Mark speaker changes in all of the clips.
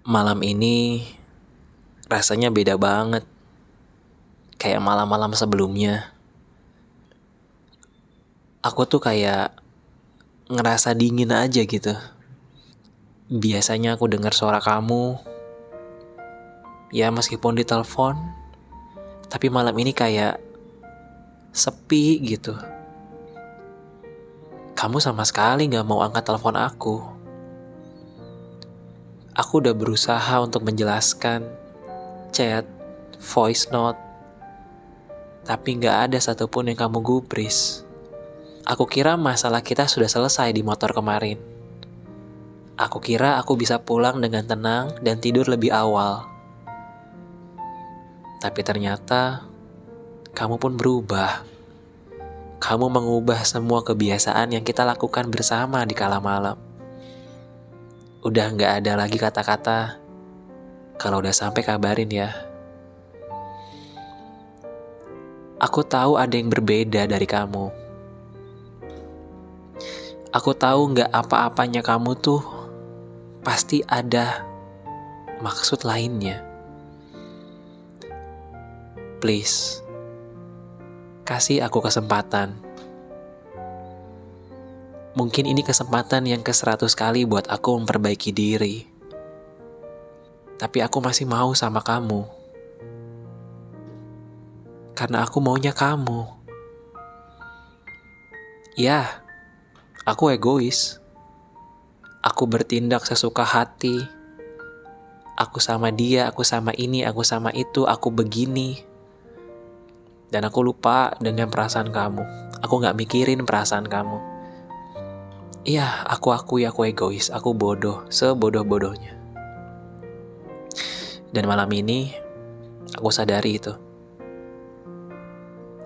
Speaker 1: Malam ini rasanya beda banget. Kayak malam-malam sebelumnya. Aku tuh kayak ngerasa dingin aja gitu. Biasanya aku dengar suara kamu. Ya meskipun di telepon, tapi malam ini kayak sepi gitu. Kamu sama sekali gak mau angkat telepon aku. Aku udah berusaha untuk menjelaskan chat, voice note, tapi gak ada satupun yang kamu gubris. Aku kira masalah kita sudah selesai di motor kemarin. Aku kira aku bisa pulang dengan tenang dan tidur lebih awal. Tapi ternyata kamu pun berubah. Kamu mengubah semua kebiasaan yang kita lakukan bersama di kala malam. Udah nggak ada lagi kata-kata. Kalau udah sampai kabarin ya. Aku tahu ada yang berbeda dari kamu. Aku tahu nggak apa-apanya kamu tuh pasti ada maksud lainnya. Please, kasih aku kesempatan. Mungkin ini kesempatan yang ke seratus kali buat aku memperbaiki diri. Tapi aku masih mau sama kamu. Karena aku maunya kamu. Ya, aku egois. Aku bertindak sesuka hati. Aku sama dia, aku sama ini, aku sama itu, aku begini dan aku lupa dengan perasaan kamu. Aku gak mikirin perasaan kamu. Iya, aku akui aku egois, aku bodoh, sebodoh-bodohnya. Dan malam ini, aku sadari itu.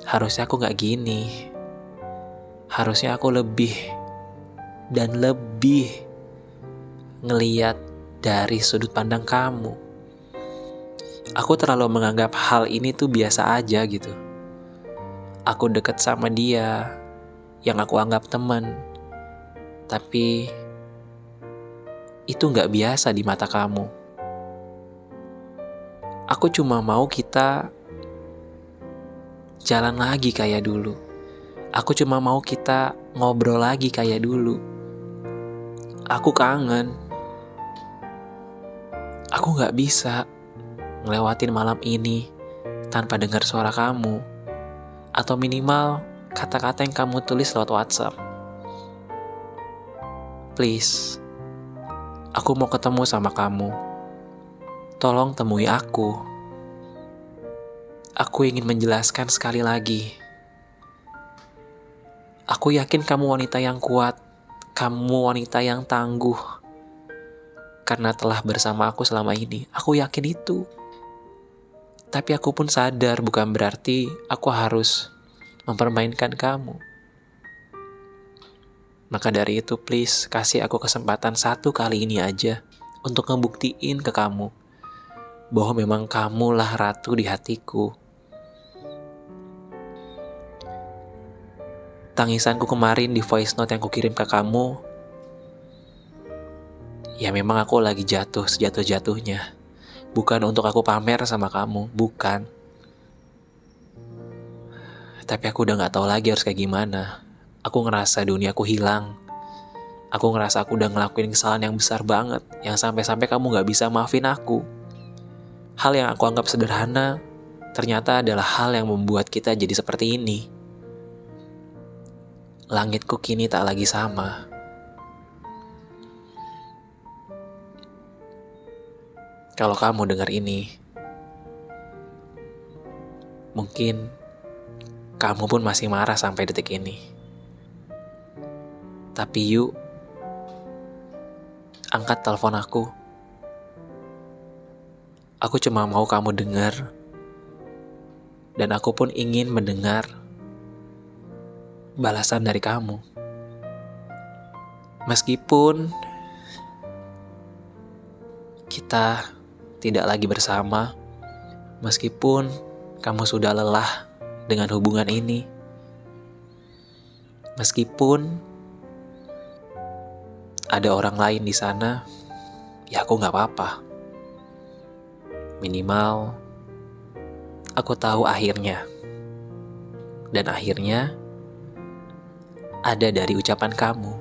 Speaker 1: Harusnya aku gak gini. Harusnya aku lebih dan lebih ngeliat dari sudut pandang kamu. Aku terlalu menganggap hal ini tuh biasa aja gitu aku deket sama dia yang aku anggap teman. Tapi itu nggak biasa di mata kamu. Aku cuma mau kita jalan lagi kayak dulu. Aku cuma mau kita ngobrol lagi kayak dulu. Aku kangen. Aku nggak bisa ngelewatin malam ini tanpa dengar suara kamu atau minimal kata-kata yang kamu tulis lewat WhatsApp. Please, aku mau ketemu sama kamu. Tolong temui aku. Aku ingin menjelaskan sekali lagi. Aku yakin kamu wanita yang kuat, kamu wanita yang tangguh. Karena telah bersama aku selama ini, aku yakin itu. Tapi aku pun sadar bukan berarti aku harus mempermainkan kamu. Maka dari itu please kasih aku kesempatan satu kali ini aja untuk ngebuktiin ke kamu bahwa memang kamulah ratu di hatiku. Tangisanku kemarin di voice note yang kukirim ke kamu, ya memang aku lagi jatuh sejatuh-jatuhnya. Bukan untuk aku pamer sama kamu, bukan. Tapi aku udah gak tahu lagi harus kayak gimana. Aku ngerasa dunia aku hilang. Aku ngerasa aku udah ngelakuin kesalahan yang besar banget, yang sampai-sampai kamu gak bisa maafin aku. Hal yang aku anggap sederhana, ternyata adalah hal yang membuat kita jadi seperti ini. Langitku kini tak lagi sama. Kalau kamu dengar ini, mungkin kamu pun masih marah sampai detik ini. Tapi yuk, angkat telepon aku. Aku cuma mau kamu dengar, dan aku pun ingin mendengar balasan dari kamu. Meskipun kita tidak lagi bersama, meskipun kamu sudah lelah dengan hubungan ini. Meskipun ada orang lain di sana, ya aku nggak apa-apa. Minimal, aku tahu akhirnya. Dan akhirnya, ada dari ucapan kamu.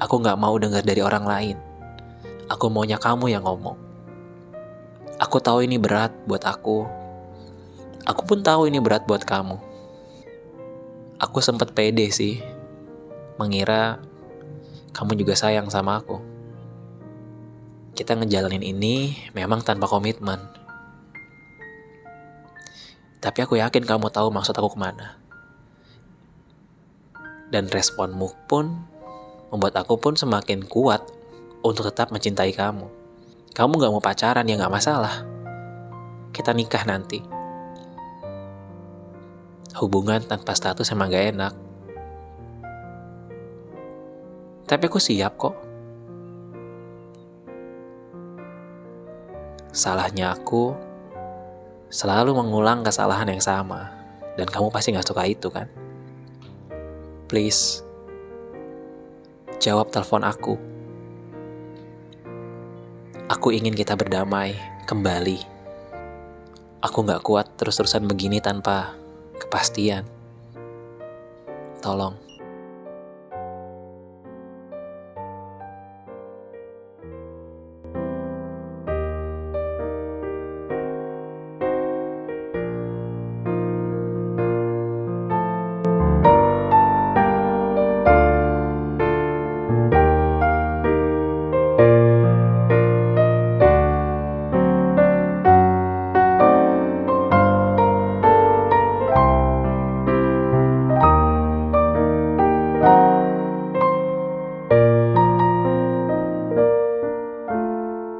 Speaker 1: Aku gak mau dengar dari orang lain. Aku maunya kamu yang ngomong. Aku tahu ini berat buat aku. Aku pun tahu ini berat buat kamu. Aku sempet pede sih, mengira kamu juga sayang sama aku. Kita ngejalanin ini memang tanpa komitmen. Tapi aku yakin kamu tahu maksud aku ke mana. Dan responmu pun membuat aku pun semakin kuat untuk tetap mencintai kamu. Kamu gak mau pacaran ya gak masalah. Kita nikah nanti. Hubungan tanpa status emang gak enak. Tapi aku siap kok. Salahnya aku selalu mengulang kesalahan yang sama. Dan kamu pasti gak suka itu kan? Please, jawab telepon aku. Aku ingin kita berdamai kembali. Aku gak kuat terus-terusan begini tanpa kepastian. Tolong.